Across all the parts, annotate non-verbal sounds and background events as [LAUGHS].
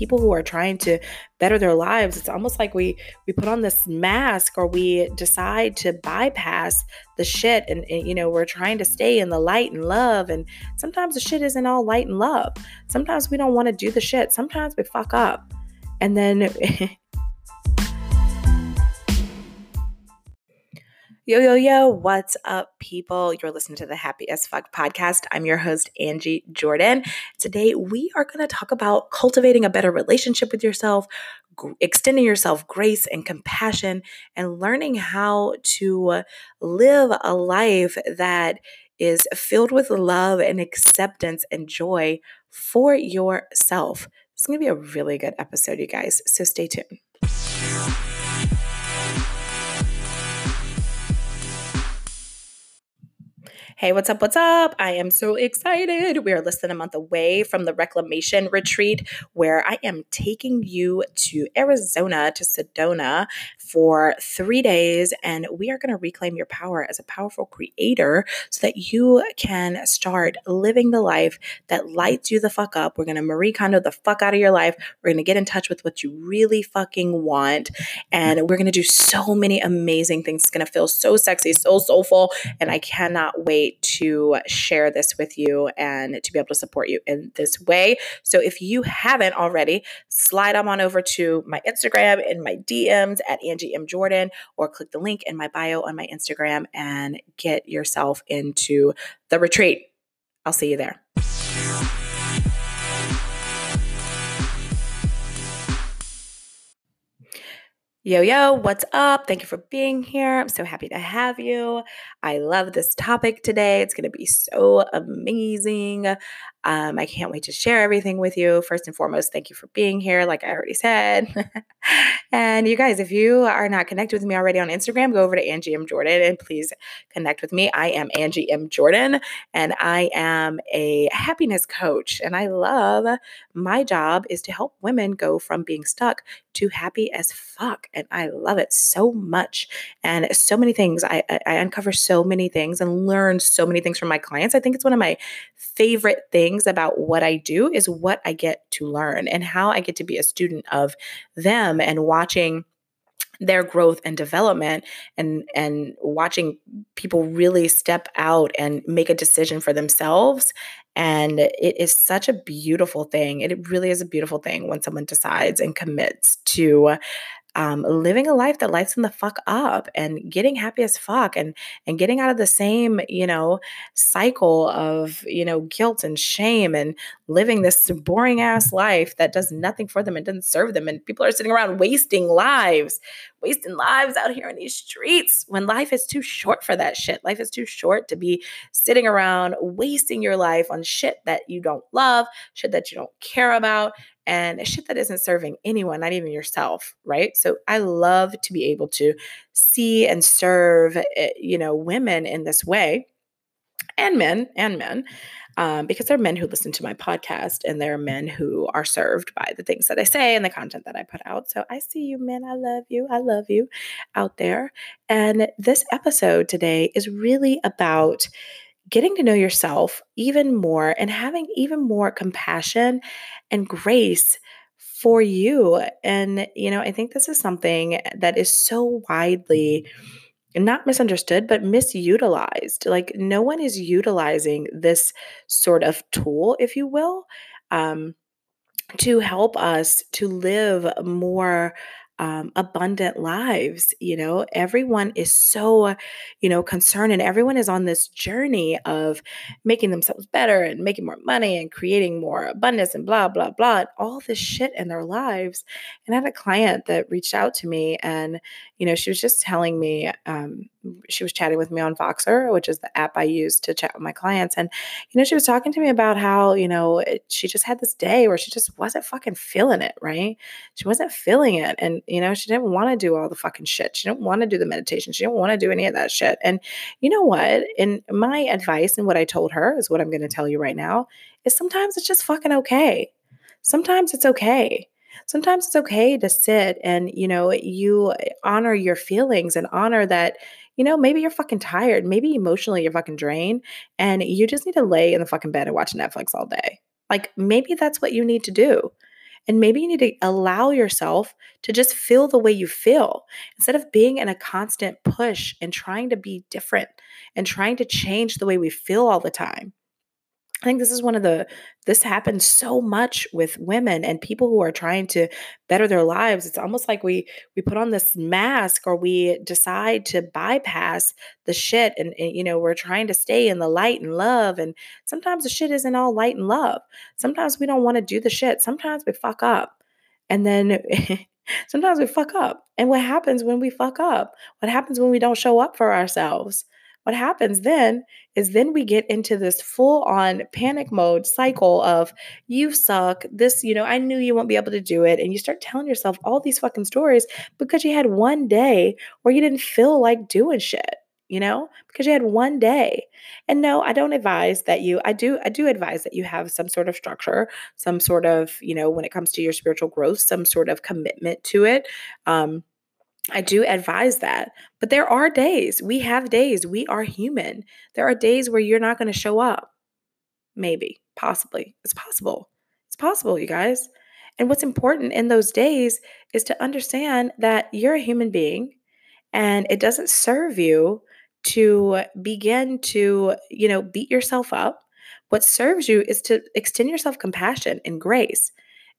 people who are trying to better their lives, it's almost like we we put on this mask or we decide to bypass the shit and, and you know, we're trying to stay in the light and love and sometimes the shit isn't all light and love. Sometimes we don't want to do the shit. Sometimes we fuck up. And then [LAUGHS] Yo, yo, yo, what's up, people? You're listening to the Happy as Fuck podcast. I'm your host, Angie Jordan. Today, we are going to talk about cultivating a better relationship with yourself, extending yourself grace and compassion, and learning how to live a life that is filled with love and acceptance and joy for yourself. It's going to be a really good episode, you guys. So stay tuned. Hey, what's up? What's up? I am so excited. We are less than a month away from the reclamation retreat where I am taking you to Arizona, to Sedona for three days. And we are going to reclaim your power as a powerful creator so that you can start living the life that lights you the fuck up. We're going to Marie Kondo the fuck out of your life. We're going to get in touch with what you really fucking want. And we're going to do so many amazing things. It's going to feel so sexy, so soulful. And I cannot wait to share this with you and to be able to support you in this way. So if you haven't already, slide on over to my Instagram and my DMs at Angie M. Jordan or click the link in my bio on my Instagram and get yourself into the retreat. I'll see you there. Yo, yo, what's up? Thank you for being here. I'm so happy to have you. I love this topic today. It's going to be so amazing. Um, I can't wait to share everything with you. First and foremost, thank you for being here, like I already said. [LAUGHS] and you guys, if you are not connected with me already on Instagram, go over to Angie M. Jordan and please connect with me. I am Angie M. Jordan and I am a happiness coach. And I love my job is to help women go from being stuck to happy as fuck. And I love it so much. And so many things. I, I uncover so many things and learn so many things from my clients. I think it's one of my favorite things about what I do is what I get to learn and how I get to be a student of them and watching their growth and development and and watching people really step out and make a decision for themselves and it is such a beautiful thing it really is a beautiful thing when someone decides and commits to um, living a life that lights them the fuck up and getting happy as fuck and and getting out of the same you know cycle of you know guilt and shame and living this boring ass life that does nothing for them and doesn't serve them and people are sitting around wasting lives wasting lives out here in these streets when life is too short for that shit. Life is too short to be sitting around wasting your life on shit that you don't love shit that you don't care about and shit that isn't serving anyone, not even yourself, right? So I love to be able to see and serve, eh, you know, women in this way and men and men. Um, because there are men who listen to my podcast and there are men who are served by the things that I say and the content that I put out. So I see you, men. I love you. I love you out there. And this episode today is really about getting to know yourself even more and having even more compassion and grace for you. And, you know, I think this is something that is so widely not misunderstood, but misutilized. Like, no one is utilizing this sort of tool, if you will, um, to help us to live more um, abundant lives. You know, everyone is so, you know, concerned and everyone is on this journey of making themselves better and making more money and creating more abundance and blah, blah, blah, and all this shit in their lives. And I had a client that reached out to me and, you know, she was just telling me, um, she was chatting with me on Voxer, which is the app I use to chat with my clients. And, you know, she was talking to me about how, you know, it, she just had this day where she just wasn't fucking feeling it, right? She wasn't feeling it. And, you know, she didn't want to do all the fucking shit. She didn't want to do the meditation. She didn't want to do any of that shit. And you know what? And my advice and what I told her is what I'm going to tell you right now is sometimes it's just fucking okay. Sometimes it's okay sometimes it's okay to sit and you know you honor your feelings and honor that you know, maybe you're fucking tired. Maybe emotionally you're fucking drained and you just need to lay in the fucking bed and watch Netflix all day. Like maybe that's what you need to do. And maybe you need to allow yourself to just feel the way you feel instead of being in a constant push and trying to be different and trying to change the way we feel all the time. I think this is one of the this happens so much with women and people who are trying to better their lives. It's almost like we we put on this mask or we decide to bypass the shit and, and you know, we're trying to stay in the light and love and sometimes the shit isn't all light and love. Sometimes we don't want to do the shit. Sometimes we fuck up. And then [LAUGHS] sometimes we fuck up. And what happens when we fuck up? What happens when we don't show up for ourselves? What happens then is then we get into this full on panic mode cycle of you suck, this, you know, I knew you won't be able to do it. And you start telling yourself all these fucking stories because you had one day where you didn't feel like doing shit you know because you had one day and no i don't advise that you i do i do advise that you have some sort of structure some sort of you know when it comes to your spiritual growth some sort of commitment to it um I do advise that. But there are days, we have days, we are human. There are days where you're not going to show up. Maybe, possibly. It's possible. It's possible, you guys. And what's important in those days is to understand that you're a human being and it doesn't serve you to begin to, you know, beat yourself up. What serves you is to extend yourself compassion and grace.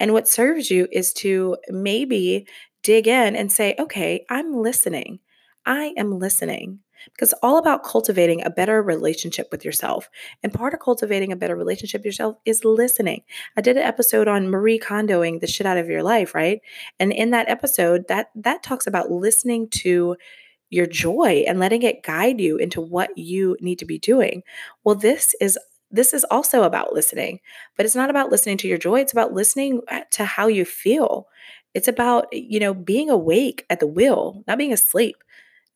And what serves you is to maybe dig in and say, okay, I'm listening. I am listening. Because all about cultivating a better relationship with yourself. And part of cultivating a better relationship with yourself is listening. I did an episode on Marie Kondoing the shit out of your life, right? And in that episode, that that talks about listening to your joy and letting it guide you into what you need to be doing. Well, this is this is also about listening, but it's not about listening to your joy. It's about listening uh, to how you feel. It's about, eh, you know, being awake at the wheel, not being asleep.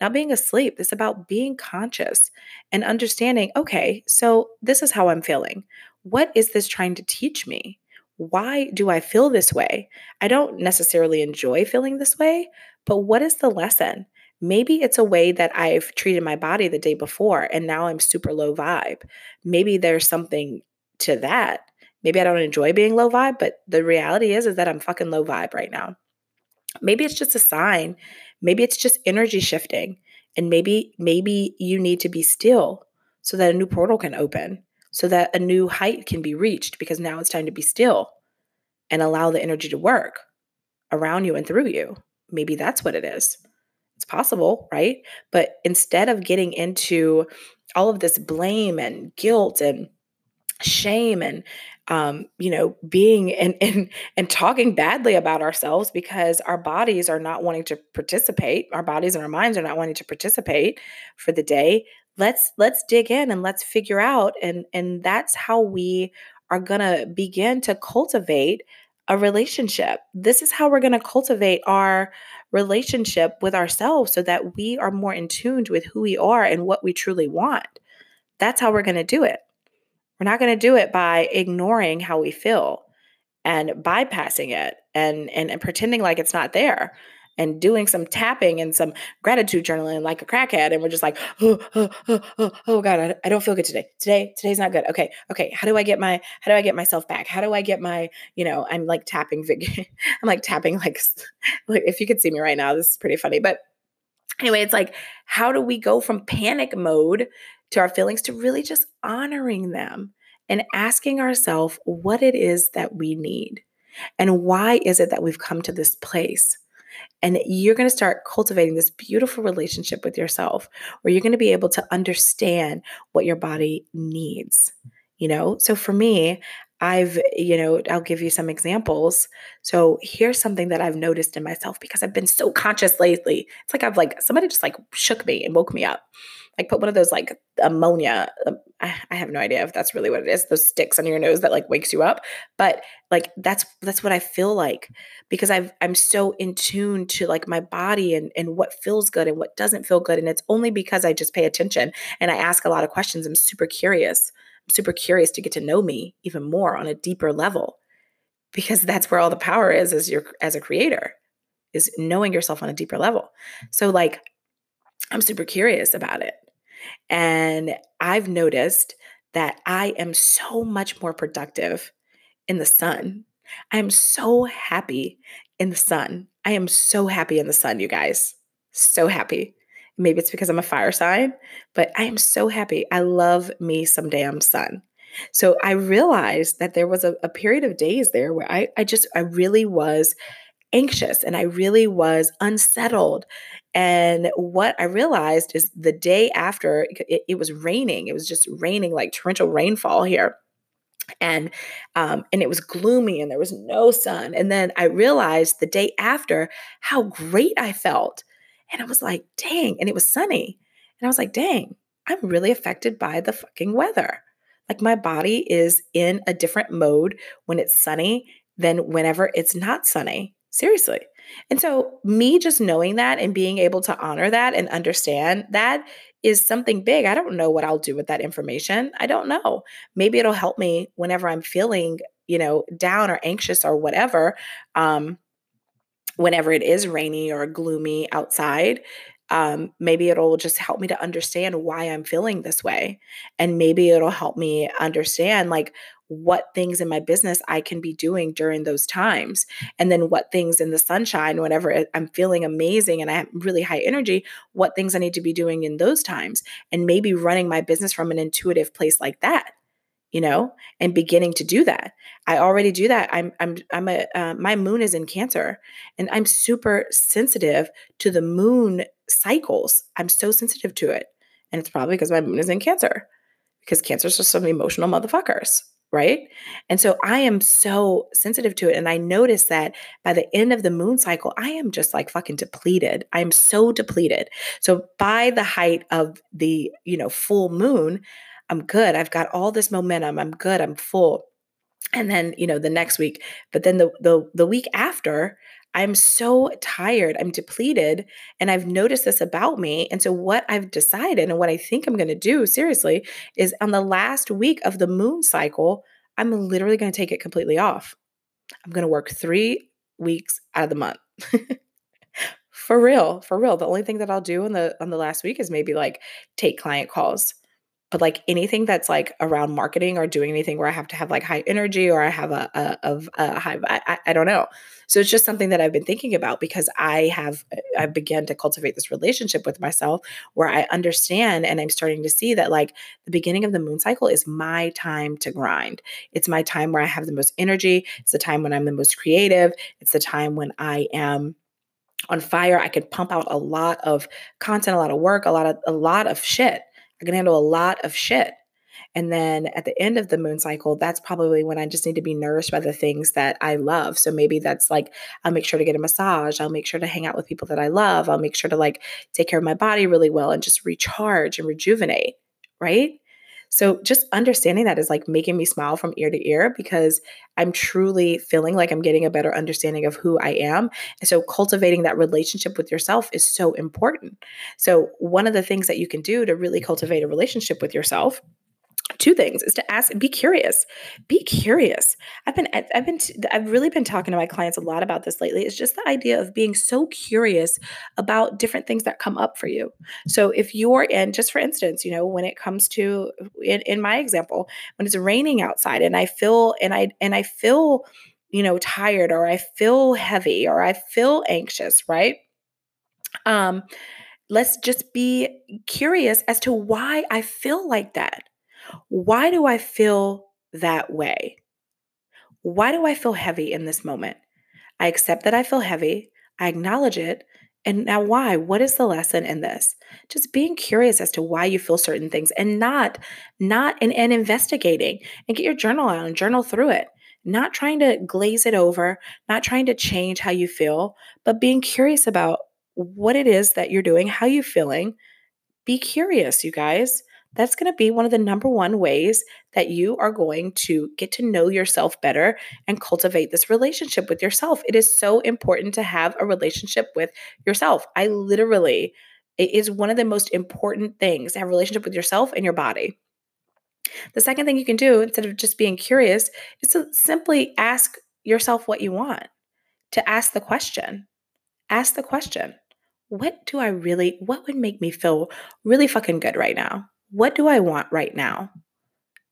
Not being asleep. It's about being conscious and understanding, okay, so this is how I'm feeling. What is this trying to teach me? Why do I feel this way? I don't necessarily enjoy feeling this way, but what is the lesson? Maybe it's a way that I've treated my body the day before and now I'm super low vibe. Maybe there's something to that. Maybe I don't enjoy being low vibe, but the reality is is that I'm fucking low vibe right now. Maybe it's just a sign. Maybe it's just energy shifting. And maybe maybe you need to be still so that a new portal can open, so that a new height can be reached because now it's time to be still and allow the energy to work around you and through you. Maybe that's what it is. It's possible, right? But instead of getting into all of this blame and guilt and shame and um, you know, being and and and talking badly about ourselves because our bodies are not wanting to participate. Our bodies and our minds are not wanting to participate for the day. Let's let's dig in and let's figure out and and that's how we are going to begin to cultivate a relationship. This is how we're going to cultivate our relationship with ourselves so that we are more in tuned with who we are and what we truly want. That's how we're going to do it. We're not going to do it by ignoring how we feel and bypassing it and, and, and pretending like it's not there and doing some tapping and some gratitude journaling like a crackhead. And we're just like, oh, oh, oh, oh, oh God, I, don't feel good today. Today, today's not good. Okay. Okay. How do I get my, how do I get myself back? How do I get my, you know, I'm like tapping, [LAUGHS] I'm like tapping, like, like if you could see me right now, this is pretty funny. But anyway, it's like, how do we go from panic mode to our feelings to really just honoring them and asking ourselves what it is that we need and why is it that we've come to this place? And you're going to start cultivating this beautiful relationship with yourself where you're going to be able to understand what your body needs you know? So for me I've, you know, I'll give you some examples. So here's something that I've noticed in myself because I've been so conscious lately. It's like I've like somebody just like shook me and woke me up. Like put one of those like ammonia um, I, I have no idea if that's really what it is those sticks on your nose that like wakes you up. But like that's that's what i feel like because i've i'm so in tune to like my body and and what feels good and what doesn't feel good. And it's only because i just pay attention and i ask a lot of questions. I'm super curious i'm super curious to get to know me even more on a deeper level because that's where all the power is as your as a creator is knowing yourself on a deeper level so like i'm super curious about it and I've noticed that I am so much more productive in the sun I am so happy in the sun. I am so happy in the sun, you guys. So happy. Maybe it's because I'm a fire sign, but I am so happy. I love me some damn sun. So I realized that there was a, a period of days there where I, I just, I really was anxious and I really was unsettled. And what I realized is the day after it, it was raining, it was just raining like torrential rainfall here and um, and it was gloomy and there was no sun and then i realized the day after how great i felt and i was like dang and it was sunny and i was like dang i'm really affected by the fucking weather like my body is in a different mode when it's sunny than whenever it's not sunny seriously and so me just knowing that and being able to honor that and understand that is something big. I don't know what I'll do with that information. I don't know. Maybe it'll help me whenever I'm feeling, you know, down or anxious or whatever. Um, whenever it is rainy or gloomy outside, um, maybe it'll just help me to understand why I'm feeling this way. And maybe it'll help me understand like what things in my business I can be doing during those times. And then what things in the sunshine, whenever I'm feeling amazing and I have really high energy, what things I need to be doing in those times. And maybe running my business from an intuitive place like that you know and beginning to do that i already do that i'm i'm i'm a uh, my moon is in cancer and i'm super sensitive to the moon cycles i'm so sensitive to it and it's probably because my moon is in cancer because cancers are some emotional motherfuckers right? And so I am so sensitive to it. And I notice that by the end of the moon cycle, I am just like fucking depleted. I'm so depleted. So by the height of the, you know, full moon, I'm good. I've got all this momentum. I'm good. I'm full. And then, you know, the next week, but then the the the week after, I'm so tired, I'm depleted, and I've noticed this about me. And so, what I've decided and what I think I'm going to do, seriously, is on the last week of the moon cycle, I'm literally going to take it completely off. I'm going to work three weeks out of the month. [LAUGHS] for real, for real. The only thing that I'll do on the on the last week is maybe like take client calls but like anything that's like around marketing or doing anything where I have to have like high energy or I have a, a, a, a high, I, I don't know. So it's just something that I've been thinking about because I have, uh, I've begun to cultivate this relationship with myself where I understand and I'm starting to see that like the beginning of the moon cycle is my time to grind. It's my time where I have the most energy. It's the time when I'm the most creative. It's the time when I am on fire. I can pump out a lot of content, a lot of work, a lot of, a lot of shit I can handle a lot of shit. And then at the end of the moon cycle, that's probably when I just need to be nourished by the things that I love. So maybe that's like, I'll make sure to get a massage. I'll make sure to hang out with people that I love. I'll make sure to like take care of my body really well and just recharge and rejuvenate. Right. So just understanding that is like making me smile from ear to ear because I'm truly feeling like I'm getting a better understanding of who I am. And so cultivating that relationship with yourself is so important. So one of the things that you can do to really cultivate a relationship with yourself two things is to ask be curious. Be curious. I've been i've been i've really been talking to my clients a lot about this lately. It's just the idea of being so curious about different things that come up for you. So if you're in just for instance you know when it comes to in, in my example when it's raining outside and i feel and i and i feel you know tired or i feel heavy or i feel anxious right? Um let's just be curious as to why i feel like that why do I feel that way? Why do I feel heavy in this moment? I accept that I feel heavy, I acknowledge it. And now, why? What is the lesson in this? Just being curious as to why you feel certain things and not, not, and, and investigating and get your journal out and journal through it. Not trying to glaze it over, not trying to change how you feel, but being curious about what it is that you're doing, how you feeling. Be curious, you guys that's going to be one of the number one ways that you are going to get to know yourself better and cultivate this relationship with yourself. It is so important to have a relationship with yourself. I literally, it is one of the most important things to have a relationship with yourself and your body. The second thing you can do instead of just being curious is to simply ask yourself what you want, to ask the question. Ask the question. What do I really, what would make me feel really fucking good right now? What do I want right now?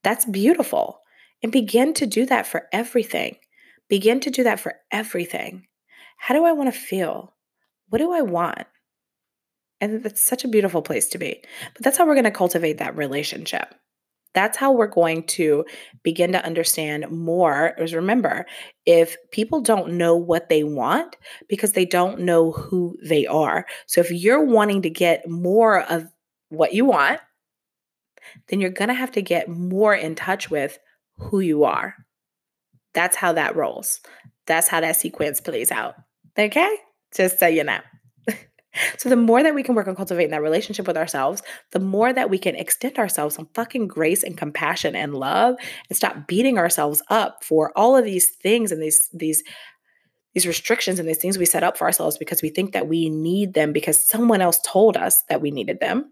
That's beautiful. And begin to do that for everything. Begin to do that for everything. How do I want to feel? What do I want? And that's such a beautiful place to be. But that's how we're going to cultivate that relationship. That's how we're going to begin to understand more. Is remember, if people don't know what they want because they don't know who they are. So if you're wanting to get more of what you want, then you're going to have to get more in touch with who you are. That's how that rolls. That's how that sequence plays out. Okay? Just so you know. [LAUGHS] so, the more that we can work on cultivating that relationship with ourselves, the more that we can extend ourselves some fucking grace and compassion and love and stop beating ourselves up for all of these things and these, these, these restrictions and these things we set up for ourselves because we think that we need them because someone else told us that we needed them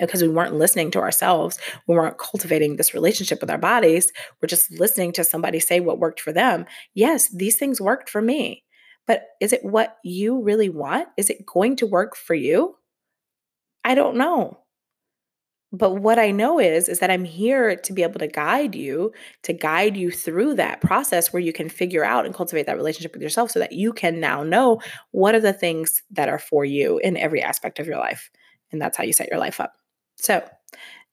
because we weren't listening to ourselves. We weren't cultivating this relationship with our bodies. We're just listening to somebody say what worked for them. Yes, these things worked for me. But is it what you really want? Is it going to work for you? I don't know. But what I know is is that I'm here to be able to guide you, to guide you through that process where you can figure out and cultivate that relationship with yourself so that you can now know what are the things that are for you in every aspect of your life. And that's how you set your life up. So,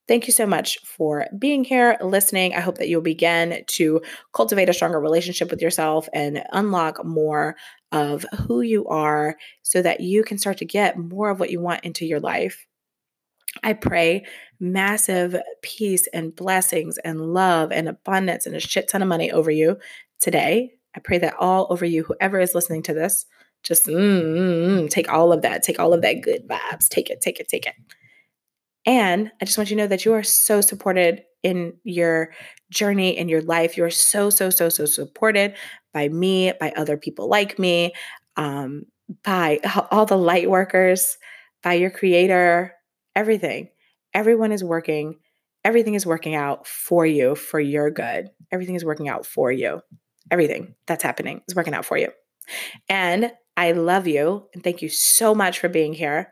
thank you so much for being here, listening. I hope that you'll begin to cultivate a stronger relationship with yourself and unlock more of who you are so that you can start to get more of what you want into your life. I pray massive peace and blessings and love and abundance and a shit ton of money over you today. I pray that all over you, whoever is listening to this, just mm, mm, mm, take all of that, take all of that good vibes, take it, take it, take it. And I just want you to know that you are so supported in your journey in your life. You are so, so, so, so supported by me, by other people like me, um, by all the light workers, by your creator, everything. Everyone is working. Everything is working out for you, for your good. Everything is working out for you. Everything that's happening is working out for you. And I love you and thank you so much for being here